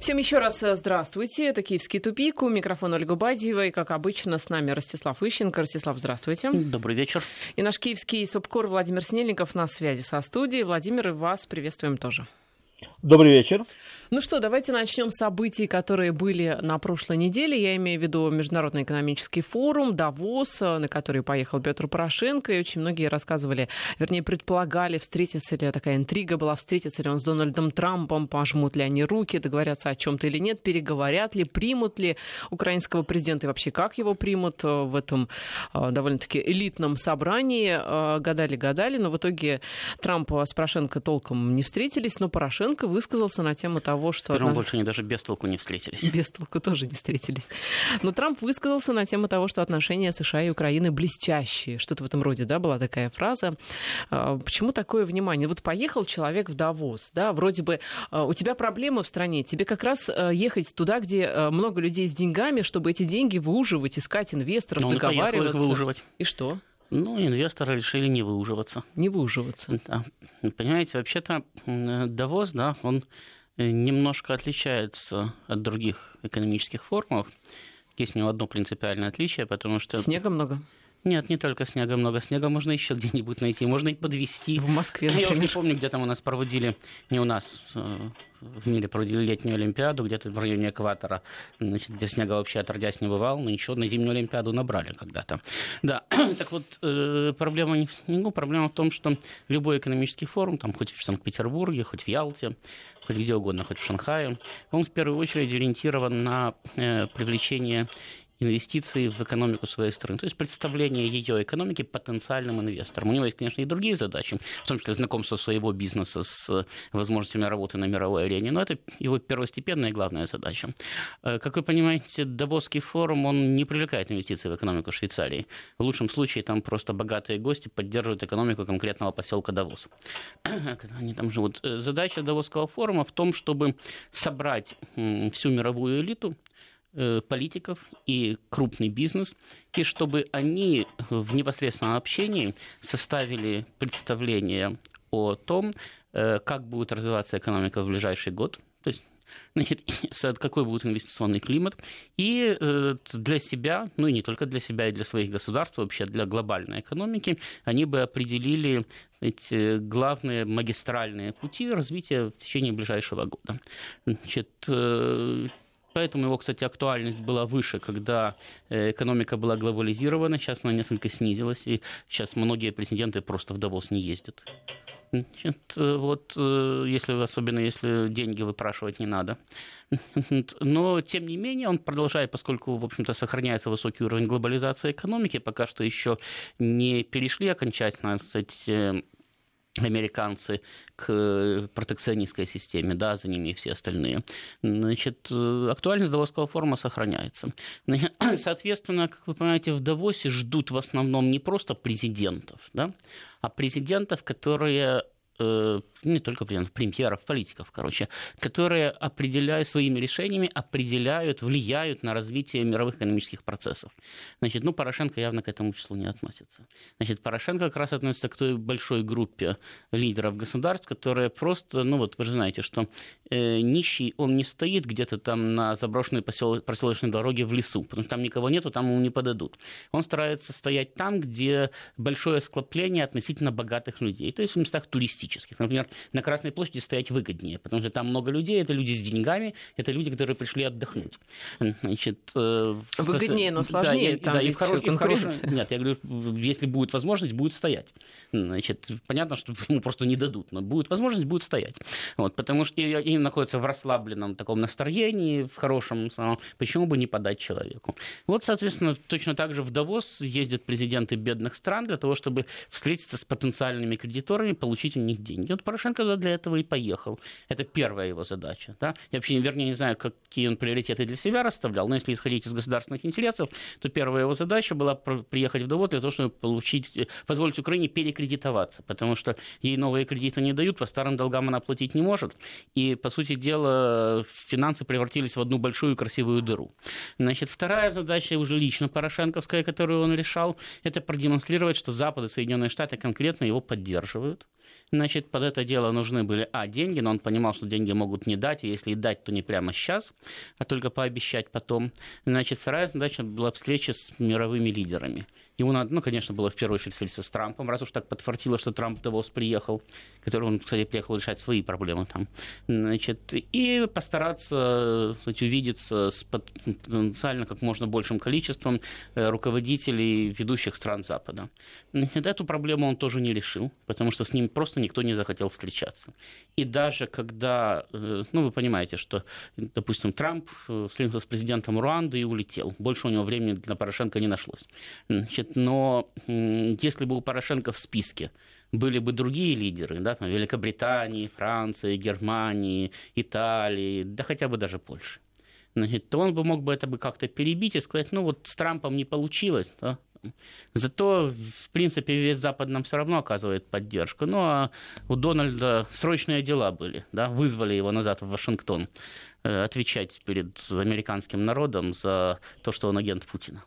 Всем еще раз э, здравствуйте. Это «Киевский тупик». У микрофона Ольга Бадьева. И, как обычно, с нами Ростислав Ищенко. Ростислав, здравствуйте. Добрый вечер. И наш киевский субкор Владимир Снельников на связи со студией. Владимир, и вас приветствуем тоже. Добрый вечер. Ну что, давайте начнем с событий, которые были на прошлой неделе. Я имею в виду Международный экономический форум, Давос, на который поехал Петр Порошенко. И очень многие рассказывали, вернее, предполагали, встретиться ли, такая интрига была, встретиться ли он с Дональдом Трампом, пожмут ли они руки, договорятся о чем-то или нет, переговорят ли, примут ли украинского президента и вообще как его примут в этом э, довольно-таки элитном собрании. Э, гадали-гадали, но в итоге Трамп с Порошенко толком не встретились, но Порошенко высказался на тему того, того, что... Теперь больше они даже без толку не встретились. Без толку тоже не встретились. Но Трамп высказался на тему того, что отношения США и Украины блестящие. Что-то в этом роде, да, была такая фраза. А, почему такое внимание? Вот поехал человек в Давос, да, вроде бы а, у тебя проблемы в стране, тебе как раз а, ехать туда, где много людей с деньгами, чтобы эти деньги выуживать, искать инвесторов, Но договариваться. их выуживать. И что? Ну, инвесторы решили не выуживаться. Не выуживаться. Да. Понимаете, вообще-то Давос, да, он немножко отличается от других экономических форумов. Есть у него одно принципиальное отличие, потому что... Снега много? Нет, не только снега много. Снега можно еще где-нибудь найти. Можно и подвести. В Москве, например. Я уже не помню, где там у нас проводили, не у нас, э, в мире проводили летнюю Олимпиаду, где-то в районе экватора, значит, где снега вообще отродясь не бывал, но ничего, на зимнюю Олимпиаду набрали когда-то. Да, так вот, э, проблема не в снегу, проблема в том, что любой экономический форум, там, хоть в Санкт-Петербурге, хоть в Ялте, хоть где угодно, хоть в Шанхае, он в первую очередь ориентирован на э, привлечение инвестиции в экономику своей страны, то есть представление ее экономики потенциальным инвесторам. У него есть, конечно, и другие задачи, в том числе знакомство своего бизнеса с возможностями работы на мировой арене, но это его первостепенная и главная задача. Э, как вы понимаете, Давосский форум, он не привлекает инвестиции в экономику Швейцарии. В лучшем случае там просто богатые гости поддерживают экономику конкретного поселка Давос. Они там живут. Э, задача Давосского форума в том, чтобы собрать всю мировую элиту, политиков и крупный бизнес, и чтобы они в непосредственном общении составили представление о том, э, как будет развиваться экономика в ближайший год, то есть значит, какой будет инвестиционный климат, и э, для себя, ну и не только для себя, и для своих государств, вообще для глобальной экономики, они бы определили эти главные магистральные пути развития в течение ближайшего года. Значит, Поэтому его, кстати, актуальность была выше, когда э, экономика была глобализирована. Сейчас она несколько снизилась, и сейчас многие президенты просто в Давос не ездят. Значит, э, вот, э, если, особенно если деньги выпрашивать не надо. Но, тем не менее, он продолжает, поскольку, в общем-то, сохраняется высокий уровень глобализации экономики, пока что еще не перешли окончательно, кстати, американцы к протекционистской системе, да, за ними все остальные. Значит, актуальность Давосского форума сохраняется. Соответственно, как вы понимаете, в Давосе ждут в основном не просто президентов, да, а президентов, которые Э, не только президентов, премьеров, политиков, короче, которые определяют своими решениями, определяют, влияют на развитие мировых экономических процессов. Значит, ну, Порошенко явно к этому числу не относится. Значит, Порошенко как раз относится к той большой группе лидеров государств, которые просто, ну, вот вы же знаете, что э, нищий, он не стоит где-то там на заброшенной посел... проселочной дороге в лесу, потому что там никого нету, там ему не подадут. Он старается стоять там, где большое склопление относительно богатых людей, то есть в местах туристических. Например, на Красной площади стоять выгоднее, потому что там много людей, это люди с деньгами, это люди, которые пришли отдохнуть. Значит, э, выгоднее, но сложнее. Да, там да, и в, хорош, и в хорошем... Нет, я говорю, если будет возможность, будет стоять. Значит, понятно, что ему просто не дадут, но будет возможность, будет стоять. Вот, потому что они находятся в расслабленном таком настроении, в хорошем, почему бы не подать человеку. Вот, соответственно, точно так же в Давос ездят президенты бедных стран для того, чтобы встретиться с потенциальными кредиторами, получить у них них деньги. Вот Порошенко для этого и поехал. Это первая его задача. Да? Я вообще, вернее, не знаю, какие он приоритеты для себя расставлял, но если исходить из государственных интересов, то первая его задача была приехать в Давос для того, чтобы получить, позволить Украине перекредитоваться, потому что ей новые кредиты не дают, по старым долгам она платить не может. И, по сути дела, финансы превратились в одну большую красивую дыру. Значит, вторая задача уже лично Порошенковская, которую он решал, это продемонстрировать, что Запад и Соединенные Штаты конкретно его поддерживают Значит, под это дело нужны были, а, деньги, но он понимал, что деньги могут не дать, и если и дать, то не прямо сейчас, а только пообещать потом. Значит, вторая задача была встреча с мировыми лидерами. Ему надо, ну, конечно, было в первую очередь встретиться с Трампом, раз уж так подфартило, что Трамп Давос приехал, который он, кстати, приехал решать свои проблемы там. Значит, и постараться кстати, увидеться с потенциально как можно большим количеством э, руководителей ведущих стран Запада. Эту проблему он тоже не решил, потому что с ним просто никто не захотел встречаться. И даже когда, э, ну, вы понимаете, что, допустим, Трамп э, встретился с президентом Руанды и улетел. Больше у него времени для Порошенко не нашлось. Значит, но если бы у Порошенко в списке были бы другие лидеры, да, там, Великобритании, Франции, Германии, Италии, да хотя бы даже Польши, значит, то он бы мог бы это бы как-то перебить и сказать, ну вот с Трампом не получилось, да, Зато, в принципе, весь Запад нам все равно оказывает поддержку. Ну, а у Дональда срочные дела были, да, вызвали его назад в Вашингтон э, отвечать перед американским народом за то, что он агент Путина.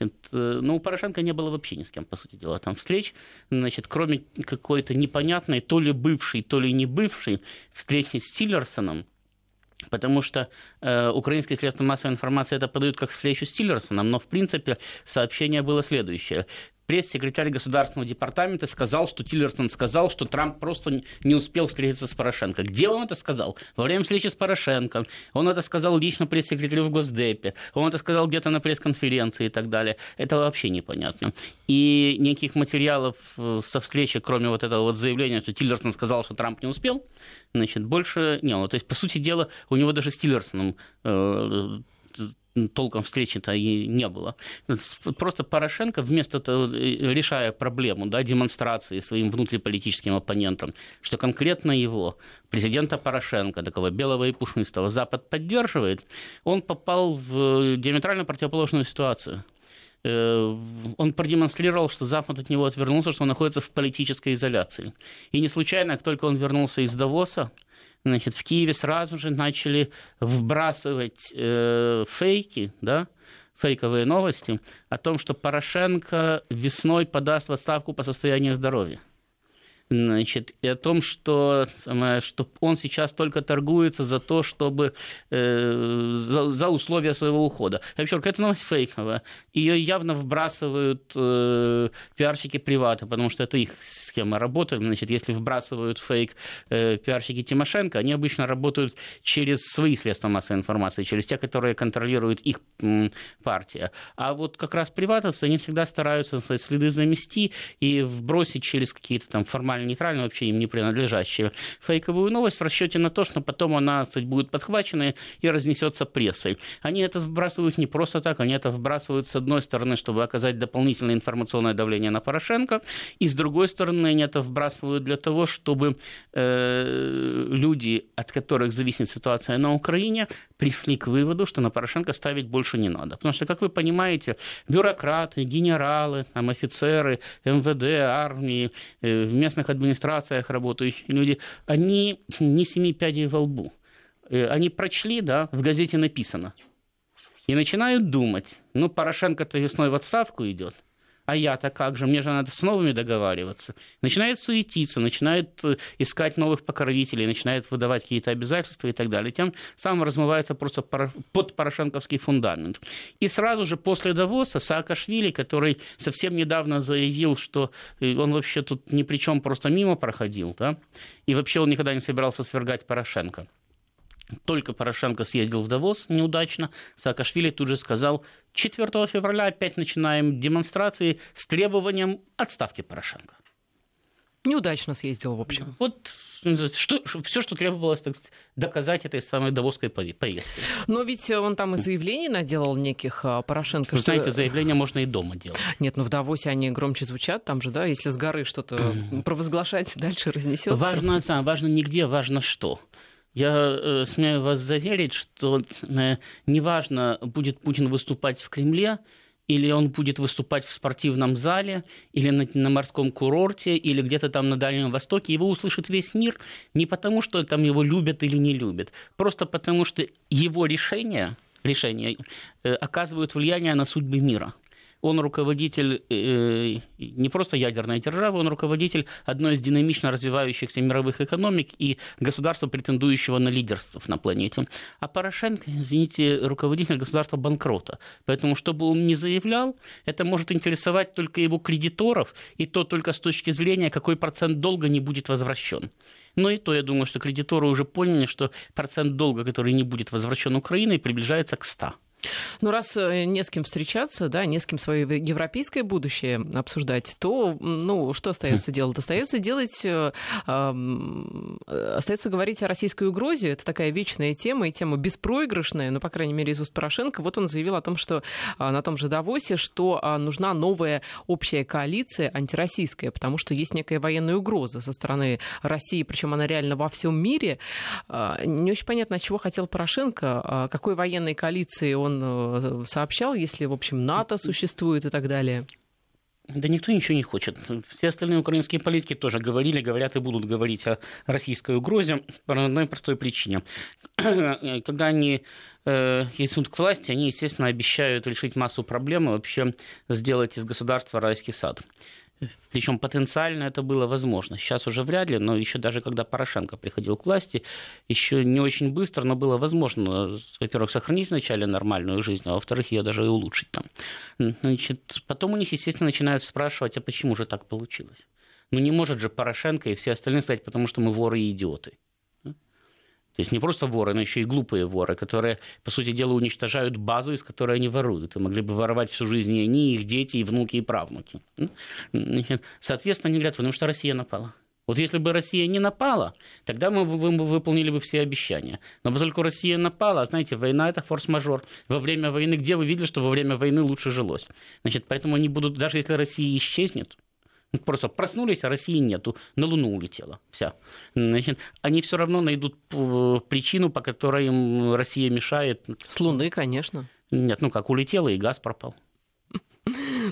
Э, ну, у Порошенко не было вообще ни с кем, по сути дела, там встреч. Значит, кроме какой-то непонятной, то ли бывшей, то ли не бывшей встречи с Тиллерсоном, Потому что э, украинские средства массовой информации это подают как встречу с Тиллерсоном, но в принципе сообщение было следующее пресс-секретарь Государственного департамента сказал, что Тиллерсон сказал, что Трамп просто не успел встретиться с Порошенко. Где он это сказал? Во время встречи с Порошенко. Он это сказал лично пресс-секретарю в Госдепе. Он это сказал где-то на пресс-конференции и так далее. Это вообще непонятно. И никаких материалов э, со встречи, кроме вот этого вот заявления, что Тиллерсон сказал, что Трамп не успел, значит, больше не было. То есть, по сути дела, у него даже с Тиллерсоном э, толком встречи-то и не было. Просто Порошенко, вместо того, э, решая проблему да, демонстрации своим внутриполитическим оппонентам, что конкретно его, президента Порошенко, такого белого и пушистого, Запад поддерживает, он попал в диаметрально противоположную ситуацию э, он продемонстрировал, что Запад от него отвернулся, что он находится в политической изоляции. И не случайно, как только он вернулся из Давоса, значит, в Киеве сразу же начали вбрасывать э, фейки, да, фейковые новости о том, что Порошенко весной подаст в отставку по состоянию здоровья значит, и о том, что, что он сейчас только торгуется за то, чтобы э, за, за условия своего ухода. Я вообще эта новость фейковая. Ее явно вбрасывают э, пиарщики привата, потому что это их схема работы. Значит, если вбрасывают фейк э, пиарщики Тимошенко, они обычно работают через свои средства массовой информации, через те, которые контролирует их м, партия. А вот как раз приватовцы, они всегда стараются следы замести и вбросить через какие-то там формальные формально нейтрально, вообще им не принадлежащие, фейковую новость в расчете на то, что потом она кстати, будет подхвачена и разнесется прессой. Они это сбрасывают не просто так, они это вбрасывают с одной стороны, чтобы оказать дополнительное информационное давление на Порошенко, и с другой стороны они это вбрасывают для того, чтобы э, люди, от которых зависит ситуация на Украине, пришли к выводу, что на Порошенко ставить больше не надо. Потому что, как вы понимаете, бюрократы, генералы, там, офицеры МВД, армии, э, в местных администрациях работающие люди, они не семи пядей во лбу. Э, они прочли, да, в газете написано. И начинают думать, ну, Порошенко-то весной в отставку идет, а я-то как же, мне же надо с новыми договариваться. Начинает суетиться, начинает э, искать новых покровителей, начинает выдавать какие-то обязательства и так далее. Тем самым размывается просто под порошенковский фундамент. И сразу же после Давоса Саакашвили, который совсем недавно заявил, что э, он вообще тут ни при чем, просто мимо проходил, да, и вообще он никогда не собирался свергать Порошенко. Только Порошенко съездил в Давос неудачно, Саакашвили тут же сказал, 4 февраля опять начинаем демонстрации с требованием отставки Порошенко. Неудачно съездил, в общем. Вот что, все, что требовалось так, доказать этой самой Давосской поездке. Но ведь он там и заявлений наделал неких а, Порошенко. Вы что... знаете, заявления можно и дома делать. Нет, ну в Давосе они громче звучат, там же, да, если с горы что-то провозглашать, дальше разнесется. Важно, важно не где, важно что. Я э, смею вас заверить, что э, неважно, будет Путин выступать в Кремле, или он будет выступать в спортивном зале, или на, на морском курорте, или где-то там на Дальнем Востоке, его услышит весь мир не потому, что там его любят или не любят, просто потому, что его решения, решения э, оказывают влияние на судьбы мира он руководитель э, не просто ядерной державы, он руководитель одной из динамично развивающихся мировых экономик и государства, претендующего на лидерство на планете. А Порошенко, извините, руководитель государства банкрота. Поэтому, чтобы он не заявлял, это может интересовать только его кредиторов, и то только с точки зрения, какой процент долга не будет возвращен. Но и то, я думаю, что кредиторы уже поняли, что процент долга, который не будет возвращен Украиной, приближается к 100. Ну, раз э, не с кем встречаться, да, не с кем свое европейское будущее обсуждать, то, ну, что остается делать? Остается делать, э, э, остается говорить о российской угрозе. Это такая вечная тема и тема беспроигрышная, ну, по крайней мере, из уст Порошенко. Вот он заявил о том, что а, на том же Давосе, что а, нужна новая общая коалиция антироссийская, потому что есть некая военная угроза со стороны России, причем она реально во всем мире. А, не очень понятно, от чего хотел Порошенко, какой военной коалиции он он э, сообщал, если, в общем, НАТО существует и так далее? Да никто ничего не хочет. Все остальные украинские политики тоже говорили, говорят и будут говорить о российской угрозе по одной простой причине. Когда они э, идут к власти, они, естественно, обещают решить массу проблем и вообще сделать из государства райский сад. Причем потенциально это было возможно. Сейчас уже вряд ли, но еще даже когда Порошенко приходил к власти, еще не очень быстро, но было возможно, во-первых, сохранить вначале нормальную жизнь, а во-вторых, ее даже и улучшить там. Значит, потом у них, естественно, начинают спрашивать, а почему же так получилось? Ну не может же Порошенко и все остальные сказать, потому что мы воры и идиоты. То есть не просто воры, но еще и глупые воры, которые, по сути дела, уничтожают базу, из которой они воруют. И могли бы воровать всю жизнь и они, и их дети, и внуки, и правнуки. Соответственно, они говорят, потому что Россия напала. Вот если бы Россия не напала, тогда мы бы выполнили бы все обещания. Но поскольку Россия напала, знаете, война это форс-мажор. Во время войны, где вы видели, что во время войны лучше жилось? Значит, поэтому они будут, даже если Россия исчезнет, Просто проснулись, а России нету. На Луну улетела. Вся. Значит, они все равно найдут э, причину, по которой им Россия мешает. С Луны, конечно. Нет, ну как улетела, и газ пропал.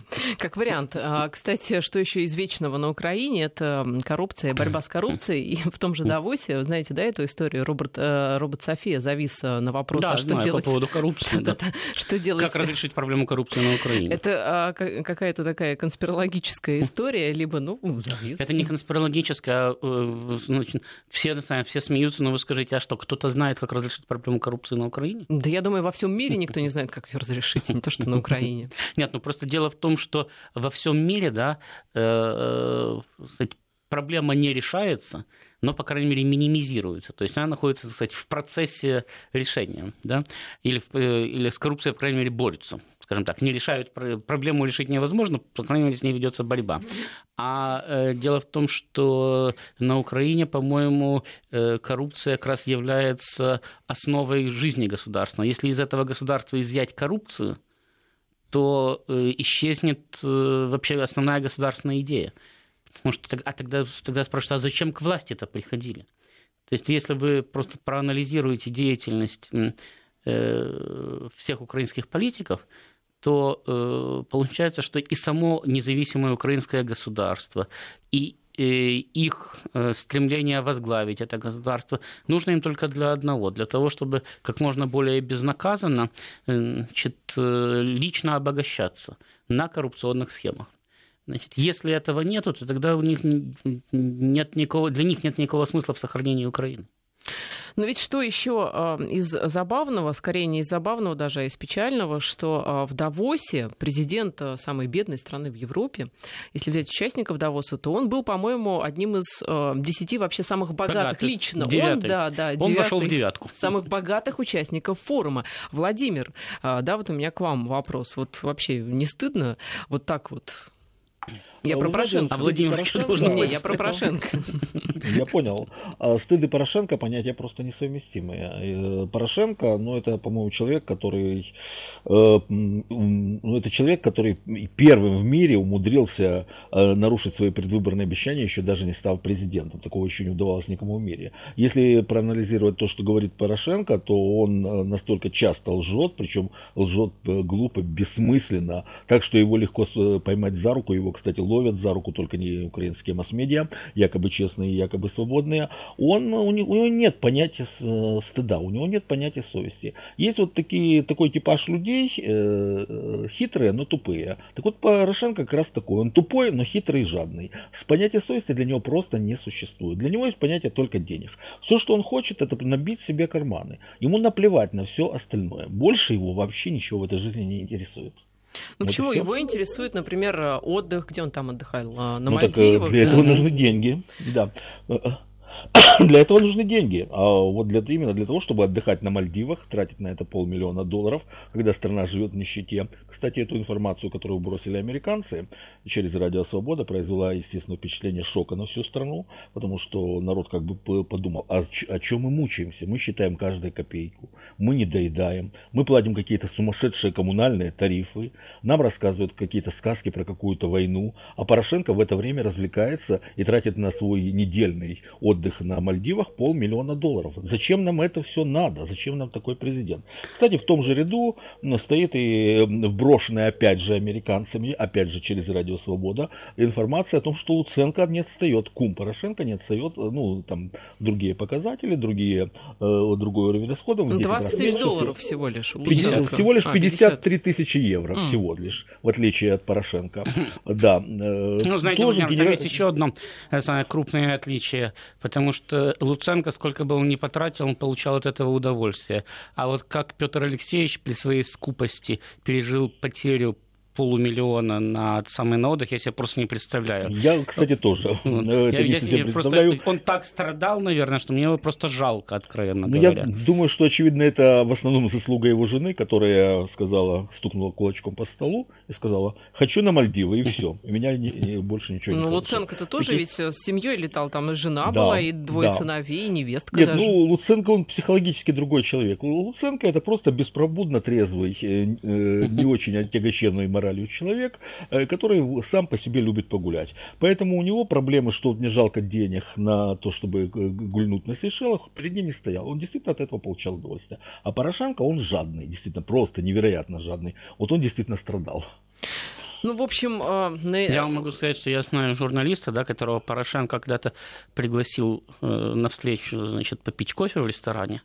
Как вариант. А, кстати, что еще из вечного на Украине, это коррупция, борьба с коррупцией. И в том же Давосе, знаете, да, эту историю, Роберт, э, Роберт София завис э, на вопрос, да, а что знаю, делать... по поводу коррупции. Да. что делать... Как разрешить проблему коррупции на Украине? Это а, какая-то такая конспирологическая история, либо, ну, завис. Это не конспирологическая, а, значит, все, все смеются, но вы скажите, а что, кто-то знает, как разрешить проблему коррупции на Украине? Да я думаю, во всем мире никто не знает, как ее разрешить, не то что на Украине. Нет, ну просто дело в том, что во всем мире да, э, э, проблема не решается, но, по крайней мере, минимизируется. То есть она находится, так сказать, в процессе решения. Да? Или, э, или с коррупцией, по крайней мере, борются. Скажем так, не решают проблему решить невозможно, по крайней мере, с ней ведется борьба. А э, дело в том, что на Украине, по-моему, э, коррупция как раз является основой жизни государства. Если из этого государства изъять коррупцию, то э, исчезнет э, вообще основная государственная идея. Потому что, а тогда, тогда спрашивают, а зачем к власти это приходили? То есть, если вы просто проанализируете деятельность э, всех украинских политиков, то получается, что и само независимое украинское государство, и их э, стремление возглавить это государство нужно им только для одного, для того, чтобы как можно более безнаказанно э, значит, э, лично обогащаться на коррупционных схемах. Значит, если этого нет, то тогда у них нет никакого, для них нет никакого смысла в сохранении Украины. Но ведь что еще а, из забавного, скорее не из забавного даже, а из печального, что а, в Давосе президент а, самой бедной страны в Европе, если взять участников Давоса, то он был, по-моему, одним из десяти вообще самых богатых Богатый. лично. Девятый. Он, да, да, он девятый, вошел в девятку. Самых богатых участников форума. Владимир, да, вот у меня к вам вопрос. Вот вообще не стыдно вот так вот я про Порошенко. А Владимир Порошенко? Не, я про Порошенко. Я понял. А стыд и Порошенко понятия просто несовместимые. Э, Порошенко, ну, это, по-моему, человек, который... Э, ну, это человек, который первым в мире умудрился э, нарушить свои предвыборные обещания, еще даже не став президентом. Такого еще не удавалось никому в мире. Если проанализировать то, что говорит Порошенко, то он настолько часто лжет, причем лжет глупо, бессмысленно, так что его легко поймать за руку. Его, кстати, ловят за руку только не украинские масс-медиа, якобы честные, якобы свободные, он, у, него, у него нет понятия э, стыда, у него нет понятия совести. Есть вот такие, такой типаж людей, э, хитрые, но тупые. Так вот Порошенко как раз такой, он тупой, но хитрый и жадный. С понятия совести для него просто не существует. Для него есть понятие только денег. Все, что он хочет, это набить себе карманы. Ему наплевать на все остальное. Больше его вообще ничего в этой жизни не интересует. Ну почему? Все. Его интересует, например, отдых, где он там отдыхал? На ну, Мальдивах? Так, для да? этого нужны деньги, да. Для этого нужны деньги. А вот для, именно для того, чтобы отдыхать на Мальдивах, тратить на это полмиллиона долларов, когда страна живет в нищете. Кстати, эту информацию, которую бросили американцы через Радио Свобода, произвела, естественно, впечатление шока на всю страну, потому что народ как бы подумал, а о чем мы мучаемся? Мы считаем каждую копейку, мы не доедаем, мы платим какие-то сумасшедшие коммунальные тарифы, нам рассказывают какие-то сказки про какую-то войну, а Порошенко в это время развлекается и тратит на свой недельный отдых на Мальдивах полмиллиона долларов. Зачем нам это все надо? Зачем нам такой президент? Кстати, в том же ряду стоит и брошенная опять же американцами, опять же через Радио Свобода, информация о том, что Луценко не отстает, кум Порошенко не отстает, ну, там, другие показатели, другие, э, другой уровень расходов. 20 тысяч долларов всего лишь. 50, всего лишь 53 а, тысячи евро, mm. всего лишь, в отличие от Порошенко. Да. Э, ну, знаете, Владимир, там есть еще одно э, самое крупное отличие, потому что Луценко, сколько бы он ни потратил, он получал от этого удовольствие. А вот как Петр Алексеевич при своей скупости пережил потерю полумиллиона на самый на отдых, я себе просто не представляю. Я, кстати, тоже. Ну, я, я, я просто, он так страдал, наверное, что мне его просто жалко, откровенно ну, говоря. Я думаю, что, очевидно, это в основном заслуга его жены, которая сказала, стукнула кулачком по столу и сказала, хочу на Мальдивы, и все. И меня не, не, больше ничего не Ну, Луценко-то тоже ведь с семьей летал, там и жена да, была, и двое да. сыновей, и невестка Нет, даже. ну, Луценко, он психологически другой человек. Луценко это просто беспробудно трезвый, э, э, не очень отягощенный моралью человек, э, который сам по себе любит погулять. Поэтому у него проблемы, что мне жалко денег на то, чтобы э, гульнуть на Сейшелах, перед ним не стоял. Он действительно от этого получал удовольствие. А Порошенко, он жадный, действительно, просто невероятно жадный. Вот он действительно страдал. Ну, в общем... Э, Я вам могу сказать, что я знаю журналиста, да, которого Порошенко когда-то пригласил э, на встречу, значит, попить кофе в ресторане.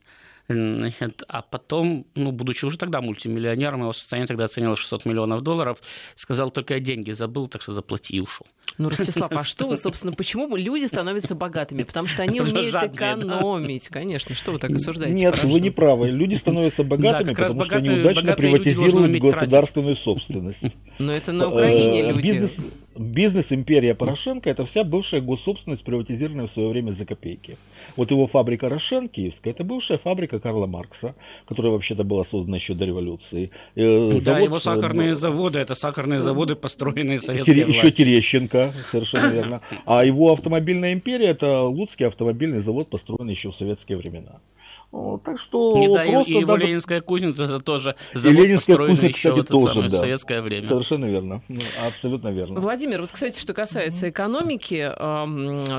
Значит, а потом, ну, будучи уже тогда мультимиллионером, его состояние тогда оценилось 600 миллионов долларов, сказал, только я деньги забыл, так что заплати и ушел. Ну, Ростислав, а что вы, собственно, почему люди становятся богатыми? Потому что они умеют экономить, конечно. Что вы так осуждаете? Нет, вы не правы. Люди становятся богатыми, потому что они удачно приватизируют государственную собственность. Но это на Украине э, люди бизнес-империя Порошенко – это вся бывшая госсобственность, приватизированная в свое время за копейки. Вот его фабрика Рошен, киевская, это бывшая фабрика Карла Маркса, которая вообще-то была создана еще до революции. Э, да, Завод, его сахарные заводы – это сахарные заводы, построенные советской Тере, властью. Еще Терещенко, совершенно верно. А его автомобильная империя – это Луцкий автомобильный завод, построенный еще в советские времена. Так что Не, да, и его надо... Ленинская кузница это тоже завод, и построенный еще кстати, в, тоже, самое, да. в советское время. Совершенно верно. Ну, абсолютно верно. Владимир, вот, кстати, что касается экономики,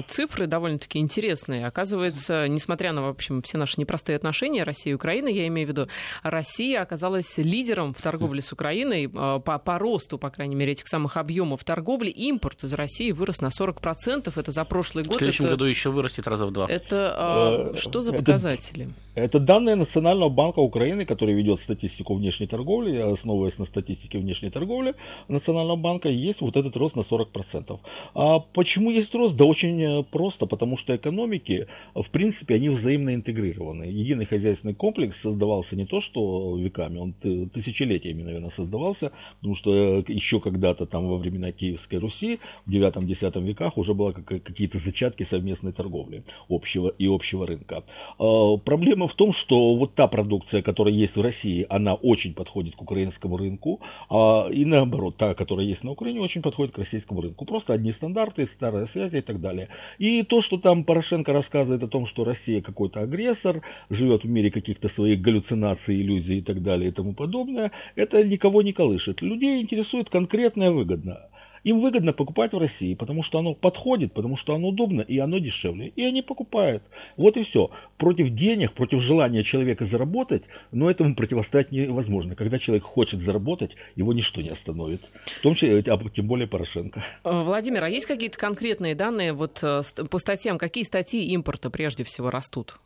цифры довольно-таки интересные. Оказывается, несмотря на, в общем, все наши непростые отношения России и Украины, я имею в виду, Россия оказалась лидером в торговле с Украиной а, по, по росту, по крайней мере, этих самых объемов торговли. Импорт из России вырос на 40%. Это за прошлый год. В следующем это, году еще вырастет раза в два. Это а, э, что за показатели? Это данные Национального банка Украины, который ведет статистику внешней торговли, основываясь на статистике внешней торговли Национального банка, есть вот этот рост на 40%. А почему есть рост? Да очень э, просто, потому что экономики, в принципе, они взаимно интегрированы. Единый хозяйственный комплекс создавался не то что веками, он тысячелетиями, наверное, создавался, потому что э, еще когда-то там во времена Киевской Руси, в 9-10 веках уже было какие-то зачатки совместной торговли общего и общего рынка. А, проблема в том, что вот та продукция, которая есть в России, она очень подходит к украинскому рынку, а, и наоборот, та, которая есть на Украине, очень подходит к российскому рынку. Просто одни стандарты, старые связи и так далее. И то, что там Порошенко рассказывает о том, что Россия какой-то агрессор, живет в мире каких-то своих галлюцинаций, иллюзий и так далее и тому подобное, это никого не колышет. Людей интересует конкретная выгода. Им выгодно покупать в России, потому что оно подходит, потому что оно удобно и оно дешевле. И они покупают. Вот и все. Против денег, против желания человека заработать, но этому противостоять невозможно. Когда человек хочет заработать, его ничто не остановит. В том числе, а тем более Порошенко. Э, Владимир, а есть какие-то конкретные данные вот э, по статьям? Какие статьи импорта прежде всего растут?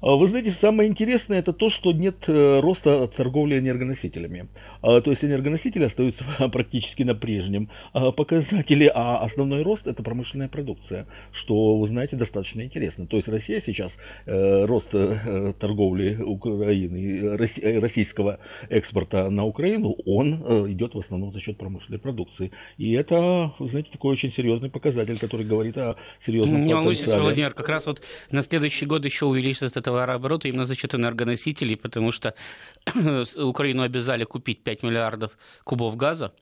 А вы знаете, самое интересное это то, что нет э, роста торговли энергоносителями. А, то есть энергоносители остаются практически на прежнем а, показателе, а основной рост это промышленная продукция, что, вы знаете, достаточно интересно. То есть Россия сейчас, э, рост э, торговли Украины, российского экспорта на Украину, он идет в основном за счет промышленной продукции. И это, вы знаете, такой очень серьезный показатель, который говорит о серьезном Не волнуйтесь, Владимир, как раз вот на следующий год еще увеличится этот товарооборота именно за счет энергоносителей, потому что Украину обязали купить 5 миллиардов кубов газа,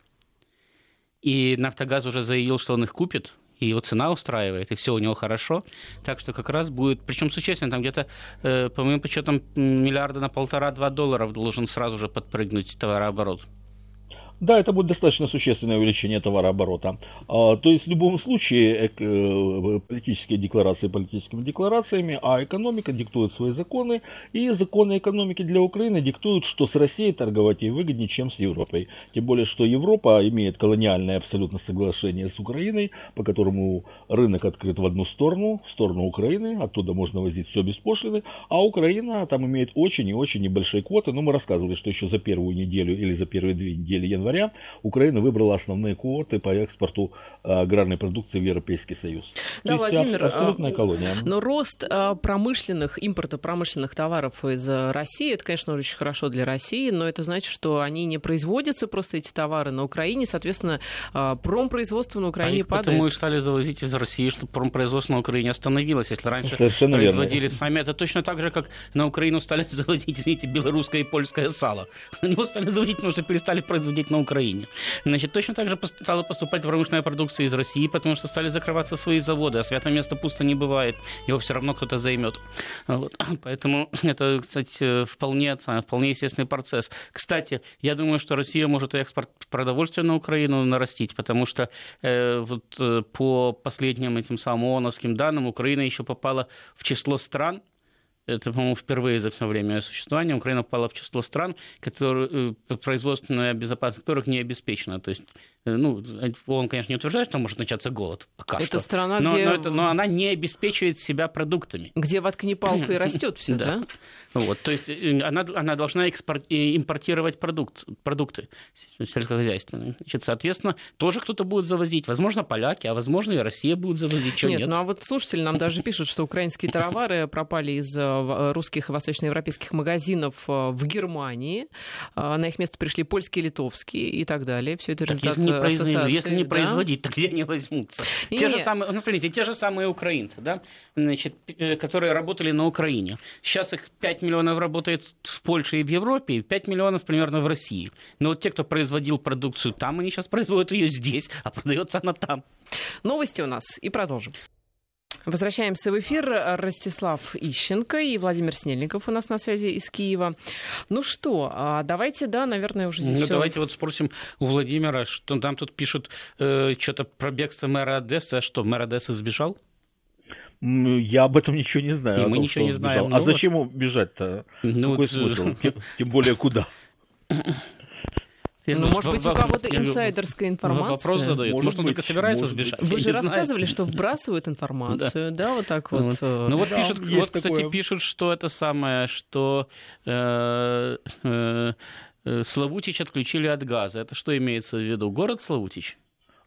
и «Нафтогаз» уже заявил, что он их купит, и его цена устраивает, и все у него хорошо. Так что как раз будет, причем существенно, там где-то, э, по моим подсчетам, миллиарда на полтора-два долларов должен сразу же подпрыгнуть товарооборот. Да, это будет достаточно существенное увеличение товарооборота. А, то есть в любом случае э, политические декларации политическими декларациями, а экономика диктует свои законы, и законы экономики для Украины диктуют, что с Россией торговать ей выгоднее, чем с Европой. Тем более, что Европа имеет колониальное абсолютно соглашение с Украиной, по которому рынок открыт в одну сторону, в сторону Украины, оттуда можно возить все без пошлины, а Украина там имеет очень и очень небольшие квоты. Но мы рассказывали, что еще за первую неделю или за первые две недели января января Украина выбрала основные квоты по экспорту э, аграрной продукции в Европейский Союз. Да, То Владимир, абсолютная колония. Но рост э, промышленных, импорта промышленных товаров из России, это, конечно, очень хорошо для России, но это значит, что они не производятся просто эти товары на Украине, соответственно, э, промпроизводство на Украине а их падает. Потому и стали завозить из России, чтобы промпроизводство на Украине остановилось. Если раньше Совершенно производили верно. сами, это точно так же, как на Украину стали завозить, извините, белорусское и польское сало. На него стали заводить, потому что перестали производить на Украине. Значит, точно так же стала поступать промышленная продукция из России, потому что стали закрываться свои заводы, а святое место пусто не бывает, его все равно кто-то займет. Вот. Поэтому это, кстати, вполне, вполне естественный процесс. Кстати, я думаю, что Россия может экспорт продовольствия на Украину нарастить, потому что э, вот, э, по последним этим самым ООНовским данным Украина еще попала в число стран, это, по-моему, впервые за все время существования Украина попала в число стран, которые, э, производственная безопасность которых не обеспечена. То есть Э, ну, он, конечно, не утверждает, что может начаться голод пока это что. страна, но, где... Но, это, но она не обеспечивает себя продутками. Где воткни палку и растет все, да? Вот, то есть э, она, она должна экспорт, импортировать продукт, продукты сельскохозяйственные. Значит, соответственно, тоже кто-то будет завозить. Возможно, поляки, а возможно, и Россия будет завозить. Что нет, нет, ну а вот слушатели нам даже пишут, что украинские товары пропали из русских и восточноевропейских магазинов в Германии. А на их место пришли польские, литовские и так далее. Все это результат произвели. Если не да? производить, то где они возьмутся? Не, те, не. Же самые, ну, смотрите, те же самые украинцы, да, значит, э, которые работали на Украине. Сейчас их 5 миллионов работает в Польше и в Европе, 5 миллионов примерно в России. Но вот те, кто производил продукцию там, они сейчас производят ее здесь, а продается она там. Новости у нас и продолжим. Возвращаемся в эфир. Ростислав Ищенко и Владимир Снельников у нас на связи из Киева. Ну что, а давайте, да, наверное, уже здесь Ну, всё... давайте вот спросим у Владимира, что там тут пишут э, что-то про бегство мэра Одессы. А что, мэр Одессы сбежал? Я об этом ничего не знаю. И мы том, ничего не знаем. А ну, зачем вот... бежать-то? Ну, Какой вот... смысл? Тем более куда? Ну, может быть, у кого-то инсайдерская информация. Вопрос задают. Может, может он только собирается сбежать. Вы же рассказывали, что вбрасывают информацию, да, вот так вот. Э, ну вот пишут, вот, кстати, пишут, что это самое, что э, э, Славутич отключили от газа. Это что имеется в виду? Город Славутич?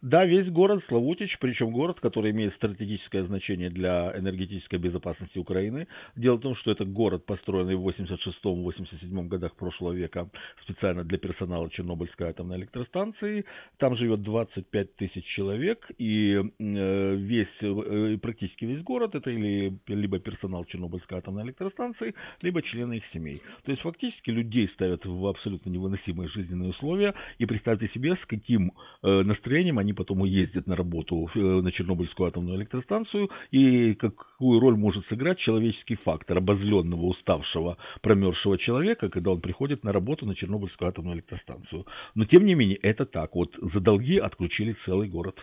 Да, весь город Славутич, причем город, который имеет стратегическое значение для энергетической безопасности Украины. Дело в том, что это город, построенный в 86-87 годах прошлого века специально для персонала Чернобыльской атомной электростанции. Там живет 25 тысяч человек, и э, весь, э, практически весь город это или, либо персонал Чернобыльской атомной электростанции, либо члены их семей. То есть фактически людей ставят в абсолютно невыносимые жизненные условия, и представьте себе, с каким э, настроением они они потом ездят на работу на Чернобыльскую атомную электростанцию, и какую роль может сыграть человеческий фактор обозленного, уставшего, промерзшего человека, когда он приходит на работу на Чернобыльскую атомную электростанцию. Но тем не менее, это так. Вот за долги отключили целый город.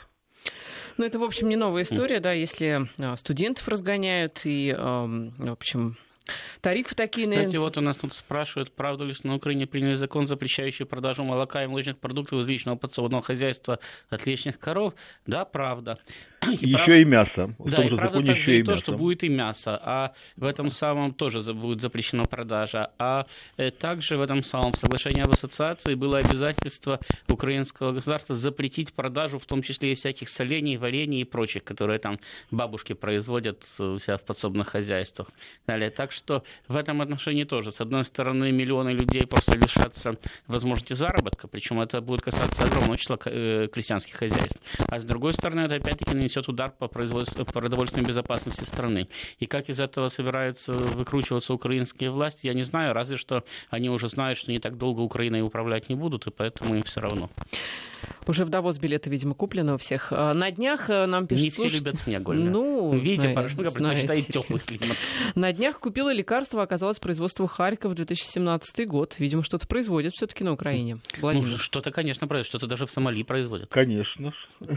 Ну, это, в общем, не новая история, да, если а, студентов разгоняют и, в общем, Тарифы такие... Кстати, вот у нас тут спрашивают, правда ли, что на Украине приняли закон, запрещающий продажу молока и молочных продуктов из личного подсобного хозяйства от личных коров. Да, правда. И еще прав... и мясо. В да, и правда также и то, что будет и мясо, а в этом самом тоже будет запрещена продажа. А э, также в этом самом соглашении об ассоциации было обязательство украинского государства запретить продажу, в том числе и всяких солений, варений и прочих, которые там бабушки производят у себя в подсобных хозяйствах. Далее. Так что в этом отношении тоже, с одной стороны, миллионы людей просто лишатся возможности заработка, причем это будет касаться огромного числа э, крестьянских хозяйств. А с другой стороны, это опять-таки нанесет удар по, производству, по продовольственной безопасности страны. И как из этого собираются выкручиваться украинские власти, я не знаю, разве что они уже знают, что не так долго Украиной управлять не будут, и поэтому им все равно. Уже в Давос билеты, видимо, куплены у всех. А на днях э, нам пишут... Не все любят снег, Ольга. Ну, Видите, Порошенко предпочитает теплый климат. На днях купила лекарство, оказалось производство Харьков 2017 год. Видимо, что-то производят все-таки на Украине. Владимир. Ну, что-то, конечно, производят. Что-то даже в Сомали производят. Конечно.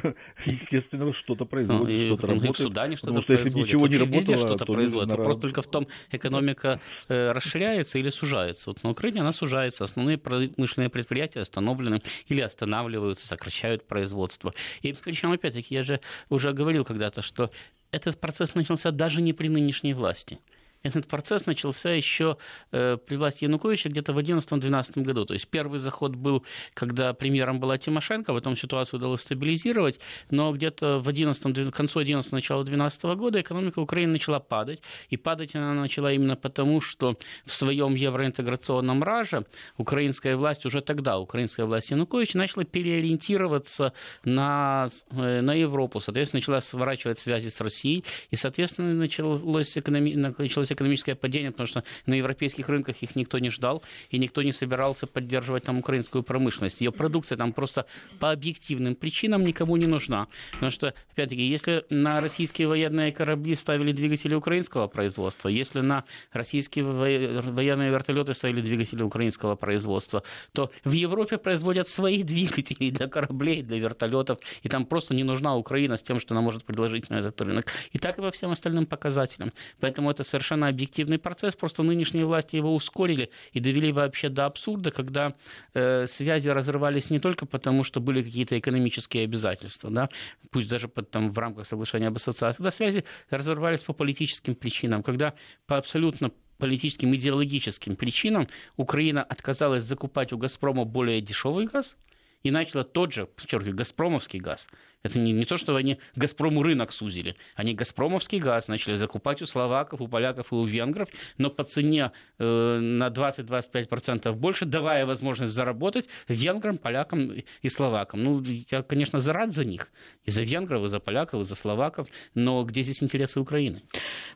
Естественно, что-то производят, ну, что-то работает. в Судане что-то производят. Если ничего не работало, что-то производят. Вопрос только в том, экономика э, расширяется или сужается. Вот на Украине она сужается. Основные промышленные предприятия остановлены или останавливаются, сокращают производство. И причем, опять-таки, я же уже говорил когда-то, что этот процесс начался даже не при нынешней власти. Этот процесс начался еще э, при власти Януковича где-то в 2011-2012 году. То есть первый заход был, когда премьером была Тимошенко, потом ситуацию удалось стабилизировать, но где-то в 11, к концу 11 начала 2012 года экономика Украины начала падать. И падать она начала именно потому, что в своем евроинтеграционном раже украинская власть уже тогда, украинская власть Януковича, начала переориентироваться на, э, на Европу. Соответственно, начала сворачивать связи с Россией, и, соответственно, началось, экономи... началось началось экономическое падение, потому что на европейских рынках их никто не ждал, и никто не собирался поддерживать там украинскую промышленность. Ее продукция там просто по объективным причинам никому не нужна. Потому что, опять-таки, если на российские военные корабли ставили двигатели украинского производства, если на российские военные вертолеты ставили двигатели украинского производства, то в Европе производят свои двигатели для кораблей, для вертолетов, и там просто не нужна Украина с тем, что она может предложить на этот рынок. И так и по всем остальным показателям. Поэтому это совершенно совершенно объективный процесс, просто нынешние власти его ускорили и довели вообще до абсурда, когда э, связи разрывались не только потому, что были какие-то экономические обязательства, да, пусть даже под, там, в рамках соглашения об ассоциации, когда связи разрывались по политическим причинам, когда по абсолютно политическим, идеологическим причинам Украина отказалась закупать у «Газпрома» более дешевый газ и начала тот же, подчеркиваю, «Газпромовский» газ это не, не то, что они Газпрому рынок сузили. Они Газпромовский газ начали закупать у словаков, у поляков и у венгров, но по цене э, на 20-25% больше, давая возможность заработать венграм, полякам и словакам. Ну, я, конечно, за рад за них. И за венгров, и за поляков, и за словаков. Но где здесь интересы Украины?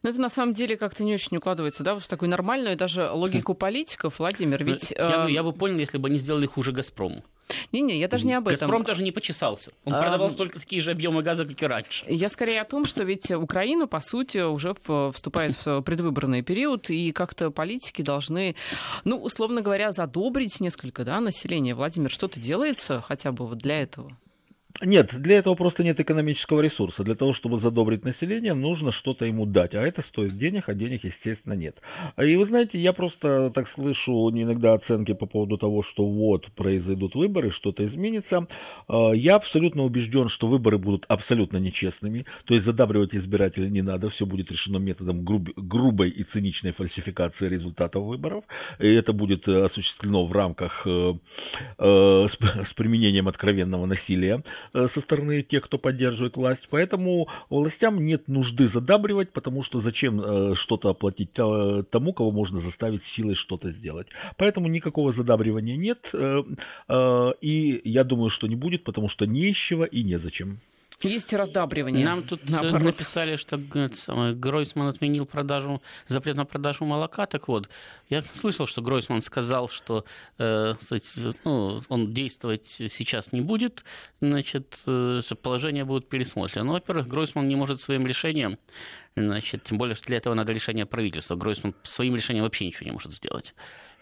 Ну, это на самом деле как-то не очень укладывается, да, в такую нормальную даже логику политиков, Владимир. Ведь, я, я бы понял, если бы они сделали хуже Газпрому. Не-не, я даже не об этом. Газпром даже не почесался. Он а, продавал столько такие же объемы газа, как и раньше. Я скорее о том, что ведь Украина, по сути, уже вступает в предвыборный период, и как-то политики должны, ну, условно говоря, задобрить несколько да, населения. Владимир, что-то делается хотя бы вот для этого? Нет, для этого просто нет экономического ресурса. Для того, чтобы задобрить население, нужно что-то ему дать. А это стоит денег, а денег, естественно, нет. И вы знаете, я просто так слышу иногда оценки по поводу того, что вот произойдут выборы, что-то изменится. А, я абсолютно убежден, что выборы будут абсолютно нечестными. То есть задабривать избирателей не надо. Все будет решено методом груб, грубой и циничной фальсификации результатов выборов. И это будет осуществлено в рамках э, э, с, применением откровенного насилия Э, со стороны тех, кто поддерживает власть. Поэтому властям нет нужды задабривать, потому что зачем э, что-то оплатить э, тому, кого можно заставить силой что-то сделать. Поэтому никакого задабривания нет. И я думаю, что не будет, потому что чего и незачем. Есть раздабривание. Нам тут наоборот. написали, что Гройсман отменил продажу, запрет на продажу молока. Так вот, я слышал, что Гройсман сказал, что э, ну, он действовать сейчас не будет, значит, э, положение будет пересмотрено. Ну, во-первых, Гройсман не может своим решением Значит, тем более, что для этого надо решение правительства. Гройсман своим решением вообще ничего не может сделать.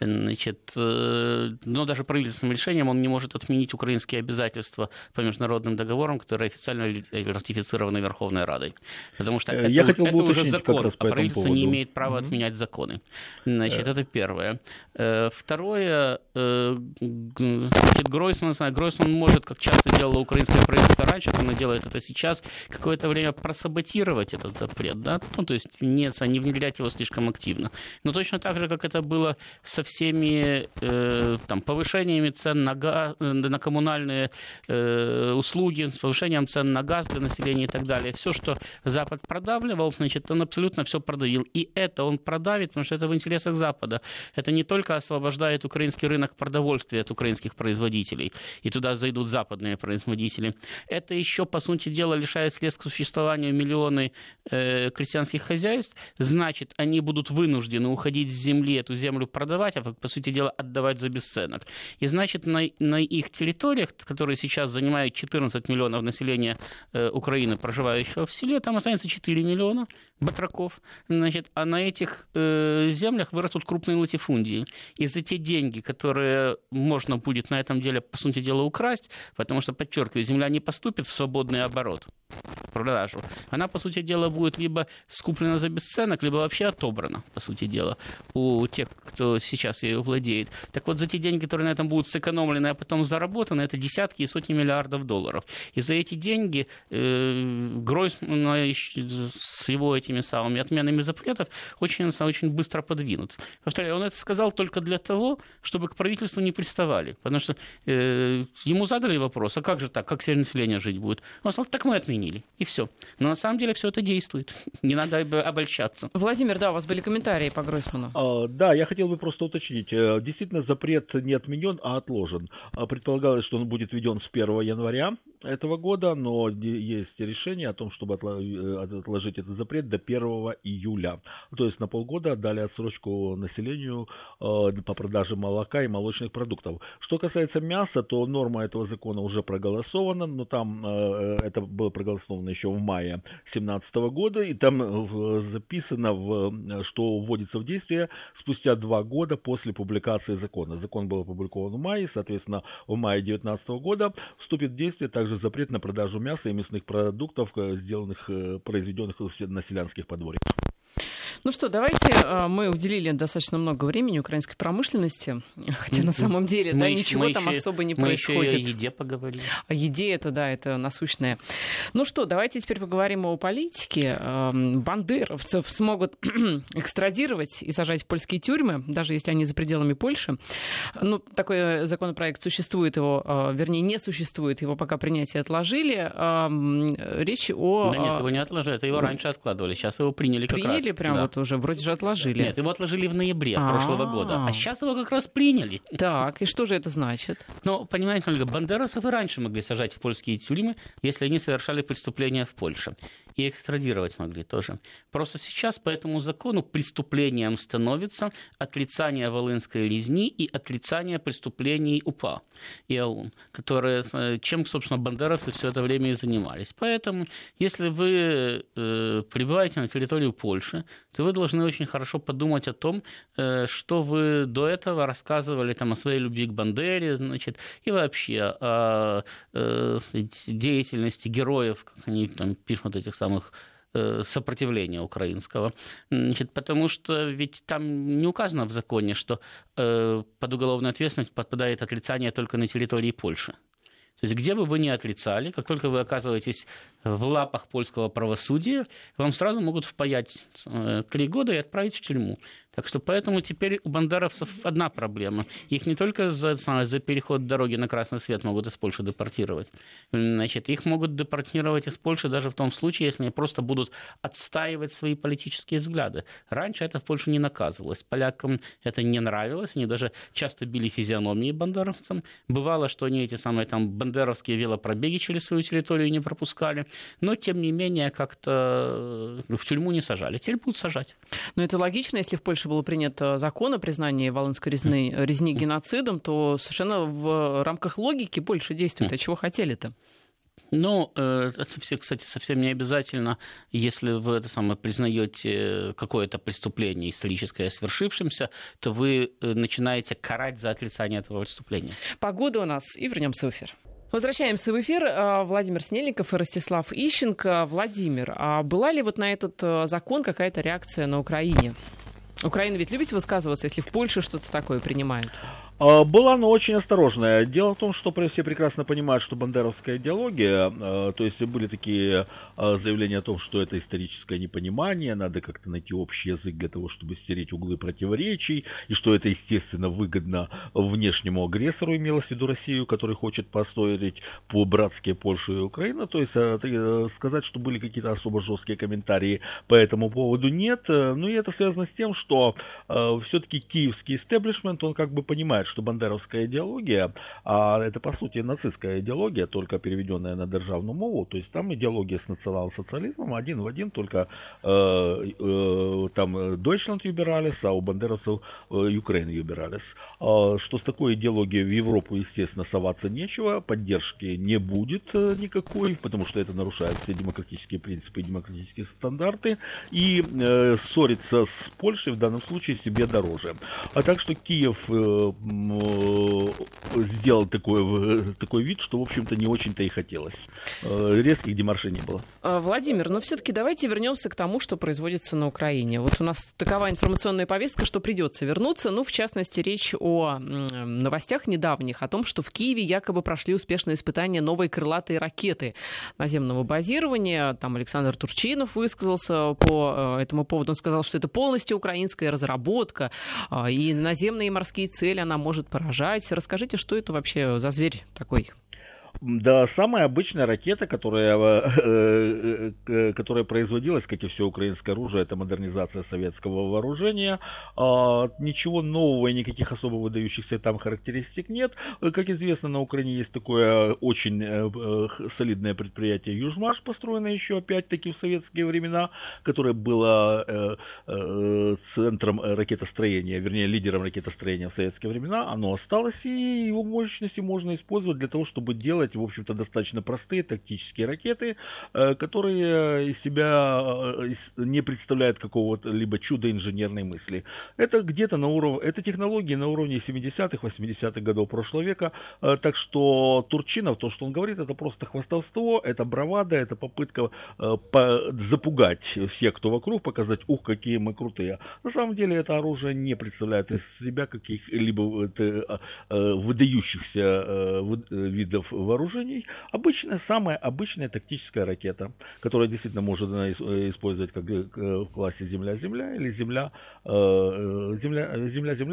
Значит, э, но даже правительственным решением он не может отменить украинские обязательства по международным договорам, которые официально ратифицированы Верховной Радой. Потому что э, Я это, это уже закон, а правительство поводу. не имеет права mm-hmm. отменять законы. Значит, yeah. это первое. Э, второе, значит, Гройсман, Гройсман может, как часто делало украинское правительство раньше, как оно делает это сейчас, какое-то время просаботировать этот запрет, да, ну, то есть не, не внедрять его слишком активно. Но точно так же, как это было со всеми э, там, повышениями цен на, газ, на коммунальные э, услуги, с повышением цен на газ для населения и так далее. Все, что Запад продавливал, значит, он абсолютно все продавил. И это он продавит, потому что это в интересах Запада. Это не только освобождает украинский рынок продовольствия от украинских производителей, и туда зайдут западные производители. Это еще, по сути дела, лишает средств к существованию миллионы э, крестьянских хозяйств. Значит, они будут вынуждены уходить с земли, эту землю продавать, а по сути дела, отдавать за бесценок. И значит, на, на их территориях, которые сейчас занимают 14 миллионов населения э, Украины, проживающего в селе, там останется 4 миллиона батраков. Значит, а на этих э, землях вырастут крупные латифундии. И за те деньги, которые можно будет на этом деле, по сути дела, украсть, потому что, подчеркиваю, земля не поступит в свободный оборот, продажу. Она, по сути дела, будет либо скуплена за бесценок, либо вообще отобрана, по сути дела, у тех, кто сейчас ею владеет. Так вот, за те деньги, которые на этом будут сэкономлены, а потом заработаны, это десятки и сотни миллиардов долларов. И за эти деньги э, Гройсман с его этими самыми отменами запретов очень, очень быстро подвинут. Повторяю, он это сказал только для того, чтобы к правительству не приставали. Потому что э, ему задали вопрос, а как же так, как все население жить будет? Он сказал, так мы отменили, и все. Но на самом деле все это действует. Не надо обольщаться. Владимир, да, у вас были комментарии по Гройсману. А, да, я хотел бы просто уточнить. Э, действительно, запрет не отменен, а отложен. А, предполагалось, что он будет введен с 1 января этого года, но есть решение о том, чтобы э, отложить этот запрет до 1 июля. То есть на полгода дали отсрочку населению э, по продаже молока и молочных продуктов. Что касается мяса, то норма этого закона уже проголосована, но там это было проголосовано еще в мае 2017 года, и там записано, что вводится в действие спустя два года после публикации закона. Закон был опубликован в мае, соответственно, в мае 2019 года вступит в действие также запрет на продажу мяса и мясных продуктов, э, сделанных, э, произведенных на селянских подворьях. Ну что, давайте э, мы уделили достаточно много времени украинской промышленности, хотя на самом деле, мы да, еще, ничего там еще, особо не мы происходит. Еще о еде поговорили. О еде это, да, это насущное. Ну что, давайте теперь поговорим о политике. Бандеровцев смогут экстрадировать и сажать в польские тюрьмы, даже если они за пределами Польши. Ну, такой законопроект существует, его, э, вернее, не существует, его пока принятие отложили. Речь о... Да нет, его не отложили, это его раньше откладывали, сейчас его приняли как Приняли раз. прям да. вот уже, вроде же отложили. Нет, его отложили в ноябре А-а-а. прошлого года, а сейчас его как раз приняли. Так, и что же это значит? Ну, понимаете, Ольга, бандерасов и раньше могли сажать в польские тюрьмы, если они совершали преступления в Польше и экстрадировать могли тоже. Просто сейчас по этому закону преступлением становится отрицание Волынской резни и отрицание преступлений УПА и АУН, которые, э, чем, собственно, бандеровцы все это время и занимались. Поэтому, если вы э, прибываете на территорию Польши, то вы должны очень хорошо подумать о том, э, что вы до этого рассказывали там, о своей любви к Бандере, значит, и вообще о э, деятельности героев, как они там пишут этих самых э, сопротивления украинского. Значит, потому что ведь там не указано в законе, что э, под уголовную ответственность подпадает отрицание только на территории Польши. То есть где бы вы ни отрицали, как только вы оказываетесь в лапах польского правосудия, вам сразу могут впаять э, три года и отправить в тюрьму. Так что поэтому теперь у бандеровцев одна проблема. Их не только за, за переход дороги на красный свет могут из Польши депортировать. Значит, их могут депортировать из Польши даже в том случае, если они просто будут отстаивать свои политические взгляды. Раньше это в Польше не наказывалось. Полякам это не нравилось. Они даже часто били физиономии бандеровцам. Бывало, что они эти самые там бандеровские велопробеги через свою территорию не пропускали. Но, тем не менее, как-то в тюрьму не сажали. Теперь будут сажать. Но это логично, если в Польше Польше был принят э, закон о признании Волынской резни, резни геноцидом, то совершенно в рамках логики больше действует. А чего хотели-то? Ну, э, это, кстати, совсем не обязательно, если вы это самое признаете какое-то преступление историческое свершившимся, то вы э, начинаете карать за отрицание этого преступления. Погода у нас, и вернемся в эфир. Возвращаемся в эфир. Владимир Снельников и Ростислав Ищенко. Владимир, а была ли вот на этот закон какая-то реакция на Украине? Украина ведь любит высказываться, если в Польше что-то такое принимают? А, была, но очень осторожная. Дело в том, что все прекрасно понимают, что бандеровская идеология, а, то есть были такие а, заявления о том, что это историческое непонимание, надо как-то найти общий язык для того, чтобы стереть углы противоречий, и что это, естественно, выгодно внешнему агрессору, имелось в виду Россию, который хочет построить по-братски Польшу и Украину. То есть э, сказать, что были какие-то особо жесткие комментарии по этому поводу нет. Ну и это связано с тем, что все-таки киевский истеблишмент, он как бы понимает, что бандеровская идеология, а это по сути нацистская идеология, только переведенная на державную мову, то есть там идеология с национал-социализмом один в один, только э, э, там Deutschland юбералис, а у бандеровцев э, Ukraine юбералис. А, что с такой идеологией в Европу, естественно, соваться нечего, поддержки не будет э, никакой, потому что это нарушает все демократические принципы и демократические стандарты, и э, ссориться с Польшей в данном случае себе дороже. А так что Киев э, э, сделал такой, такой вид, что, в общем-то, не очень-то и хотелось. Э, резких демаршей не было. А, Владимир, но все-таки давайте вернемся к тому, что производится на Украине. Вот у нас такова информационная повестка, что придется вернуться. Ну, в частности, речь о новостях недавних, о том, что в Киеве якобы прошли успешные испытания новой крылатой ракеты наземного базирования. Там Александр Турчинов высказался по э, этому поводу. Он сказал, что это полностью украинская разработка, и наземные и морские цели она может поражать. Расскажите, что это вообще за зверь такой? Да, самая обычная ракета, которая, э, э, которая производилась, как и все украинское оружие, это модернизация советского вооружения. А, ничего нового и никаких особо выдающихся там характеристик нет. Как известно, на Украине есть такое очень э, солидное предприятие Южмаш, построенное еще опять-таки в советские времена, которое было центром ракетостроения, вернее лидером ракетостроения в советские времена. Оно осталось, и его мощности можно использовать для того, чтобы делать делать, в общем-то, достаточно простые тактические ракеты, э, которые из себя э, не представляют какого-то либо чуда инженерной мысли. Это где-то на уровне, это технологии на уровне 70-х, 80-х годов прошлого века, э, так что Турчинов, то, что он говорит, это просто хвастовство, это бравада, это попытка запугать всех, кто вокруг, показать, ух, какие мы крутые. На самом деле это оружие не представляет из себя каких-либо выдающихся видов вооружений, обычная, самая обычная тактическая ракета, которая действительно может использовать как э, в классе Земля-Земля или Земля-Земля,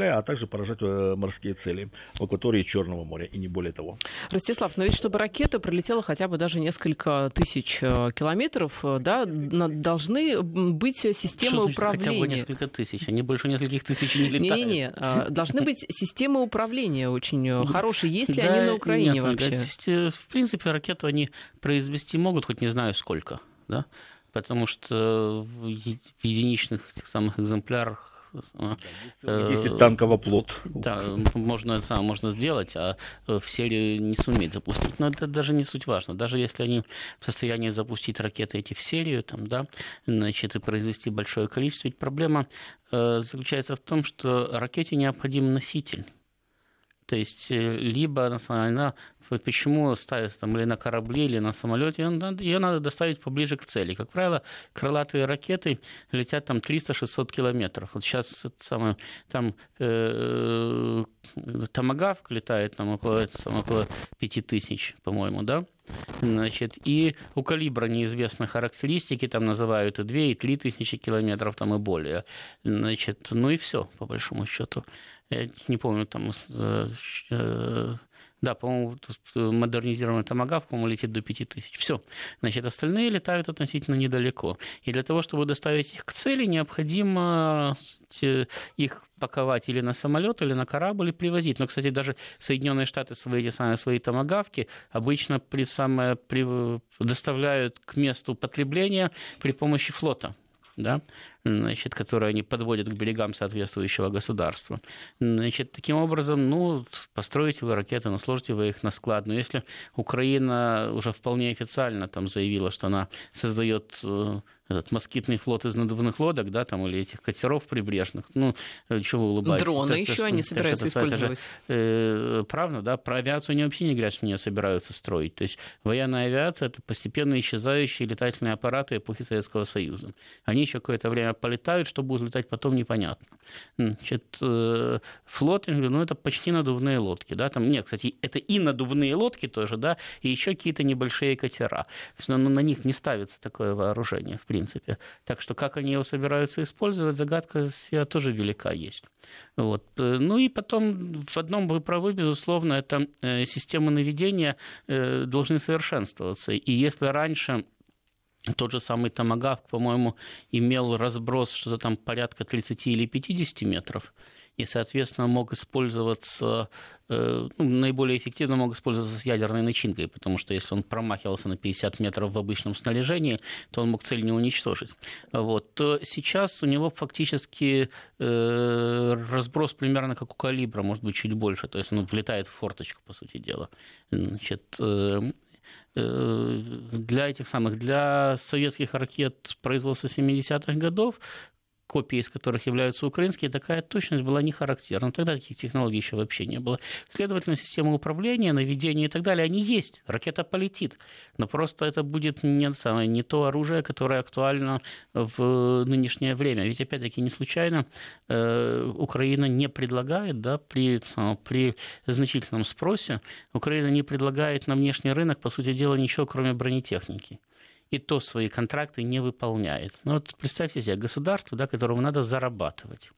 э, а также поражать э, морские цели в акватории Черного моря, и не более того. Ростислав, но ведь чтобы ракета пролетела хотя бы даже несколько тысяч километров, да, должны быть системы Что управления. Хотя бы несколько тысяч, они больше нескольких тысяч не летают. Не-не-не, должны быть системы управления очень хорошие. Есть ли они на Украине вообще? В принципе, ракету они произвести могут, хоть не знаю сколько, да, потому что в единичных тех самых экземплярах э, танковый плот. Да, можно, сам можно сделать, а в серию не суметь запустить. Но это даже не суть важно. Даже если они в состоянии запустить ракеты эти в серию, там, да, значит, и произвести большое количество, ведь проблема э, заключается в том, что ракете необходим носитель. То есть э, либо она почему ставится там или на корабле, или на самолете, ее надо доставить поближе к цели. Как правило, крылатые ракеты летят там 300-600 километров. Вот сейчас самое, там э, Томагавк летает там около, там, около 5000, по-моему, да? Значит, и у калибра неизвестны характеристики, там называют и 2, и 3 тысячи километров, там и более. Значит, ну и все, по большому счету. Я не помню, там э, э, да, по-моему, э, модернизированный томагав, по-моему, летит до 5000. Все. Значит, остальные летают относительно недалеко. И для того, чтобы доставить их к цели, необходимо э, их паковать или на самолет, или на корабль и привозить. Но, кстати, даже Соединенные Штаты свои эти самые свои томагавки обычно при самое, при, доставляют к месту потребления при помощи флота да, значит, которые они подводят к берегам соответствующего государства. Значит, таким образом, ну, построите вы ракеты, но сложите вы их на склад. Но если Украина уже вполне официально там заявила, что она создает э, этот москитный флот из надувных лодок, да, там, или этих катеров прибрежных. Ну, чего вы улыбаетесь? Дроны это, еще это, они собираются это, использовать. Это же, э, правда, да, про авиацию они вообще не говорят, что не собираются строить. То есть военная авиация – это постепенно исчезающие летательные аппараты эпохи Советского Союза. Они еще какое-то время полетают, что будут летать потом, непонятно. Значит, э, флотинг, ну, это почти надувные лодки, да, там, нет, кстати, это и надувные лодки тоже, да, и еще какие-то небольшие катера. Но на них не ставится такое вооружение, в принципе принципе. Так что как они его собираются использовать, загадка вся тоже велика есть. Вот. Ну и потом в одном вы правы, безусловно, это э, системы наведения э, должны совершенствоваться. И если раньше тот же самый томагавк, по-моему, имел разброс что-то там порядка 30 или 50 метров, и, соответственно, мог использоваться, э, ну, наиболее эффективно мог использоваться с ядерной начинкой, потому что если он промахивался на 50 метров в обычном снаряжении, то он мог цель не уничтожить. Вот. То сейчас у него фактически э, разброс примерно как у калибра, может быть, чуть больше, то есть он влетает в форточку, по сути дела. Значит, э, э для этих самых, для советских ракет производства 70-х годов копии из которых являются украинские, такая точность была не характерна. Тогда таких технологий еще вообще не было. Следовательно, системы управления, наведения и так далее, они есть. Ракета полетит. Но просто это будет не, самое, не то оружие, которое актуально в нынешнее время. Ведь, опять-таки, не случайно э, Украина не предлагает, да, при, при значительном спросе, Украина не предлагает на внешний рынок, по сути дела, ничего, кроме бронетехники и то свои контракты не выполняет. Ну вот представьте себе, государство, да, которому надо зарабатывать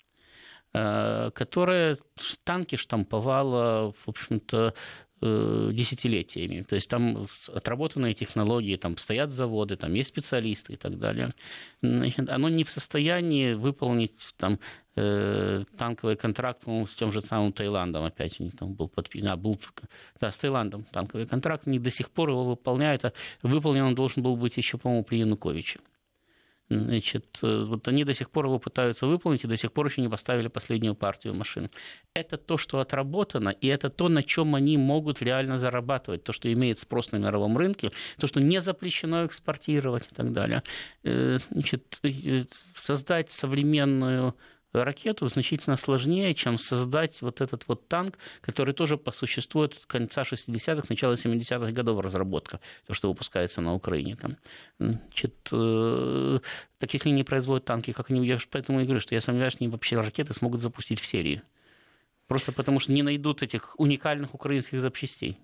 э, которое танки штамповало, в общем-то, десятилетиями. То есть там отработанные технологии, там стоят заводы, там есть специалисты и так далее. Значит, оно не в состоянии выполнить там, э, танковый контракт, по с тем же самым Таиландом опять них там был подписан, а, был, да, с Таиландом танковый контракт, они до сих пор его выполняют, а выполнен он должен был быть еще, по-моему, при Януковиче. Значит, э, вот они до сих пор его пытаются выполнить и до сих пор еще не поставили последнюю партию машин. Это то, что отработано, и это то, на чем они могут реально зарабатывать, то, что имеет спрос на мировом рынке, то, что не запрещено экспортировать и так далее. Э, значит, э, создать современную ракету значительно сложнее, чем создать вот этот вот танк, который тоже по существу от конца 60-х, начала 70-х годов разработка, то, что выпускается на Украине. Там. Значит, э, так если не производят танки, как они... Я поэтому и говорю, что я сомневаюсь, что они вообще ракеты смогут запустить в серии. Просто потому что не найдут этих уникальных украинских запчастей.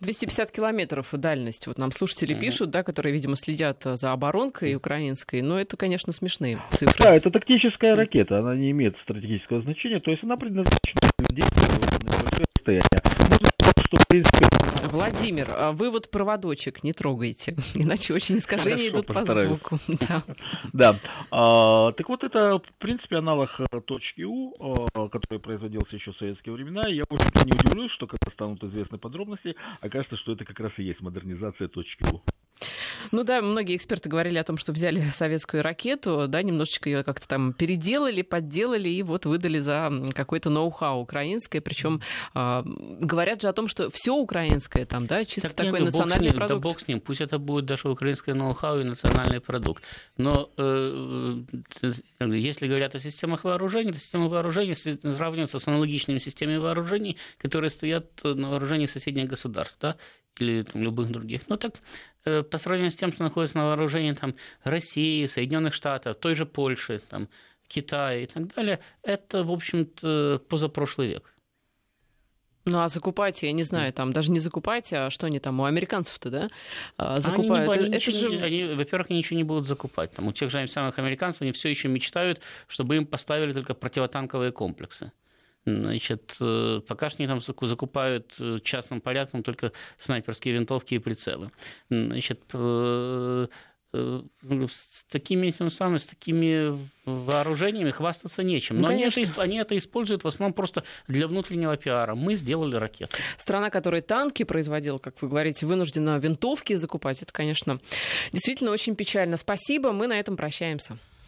250 километров дальность. Вот нам слушатели mm-hmm. пишут, да, которые, видимо, следят за оборонкой украинской. Но это, конечно, смешные цифры. Да, это тактическая ракета. Она не имеет стратегического значения. То есть она предназначена для действия на расстояние. что, в принципе... Владимир, а вывод проводочек не трогайте, иначе очень искажения идут по звуку. Да. да. А, так вот, это, в принципе, аналог э, точки У, а, который производился еще в советские времена. Я, в общем-то, не удивлюсь, что когда станут известны подробности, окажется, что это как раз и есть модернизация точки У. Ну да, многие эксперты говорили о том, что взяли советскую ракету, да, немножечко ее как-то там переделали, подделали и вот выдали за какой-то ноу-хау украинское. Причем э, говорят же о том, что все украинское там, да, чисто так такой нет, национальный бог продукт. Да бог с ним, пусть это будет даже украинское ноу-хау и национальный продукт. Но э, если говорят о системах вооружений, то системы вооружений сравниваются с аналогичными системами вооружений, которые стоят на вооружении соседних государств, да, или там, любых других. Ну так Э, по сравнению с тем, что находится на вооружении там, России, Соединенных Штатов, той же Польши, там, Китая и так далее, это, в общем-то, позапрошлый век. Ну а закупать, я не знаю, там даже не закупать, а что они там у американцев-то, да, закупают. Они, они, это ничего, же... они, во-первых, они ничего не будут закупать. Там, у тех же самых американцев они все еще мечтают, чтобы им поставили только противотанковые комплексы. Значит, э, пока что они там закупают э, частным порядком только снайперские винтовки и прицелы. Значит, э, с такими, тем самым, с такими вооружениями хвастаться нечем. Но ну, они, это, они это используют в основном просто для внутреннего пиара. Мы сделали ракеты. Страна, которая танки производила, как вы говорите, вынуждена винтовки закупать. Это, конечно, действительно очень печально. Спасибо, мы на этом прощаемся.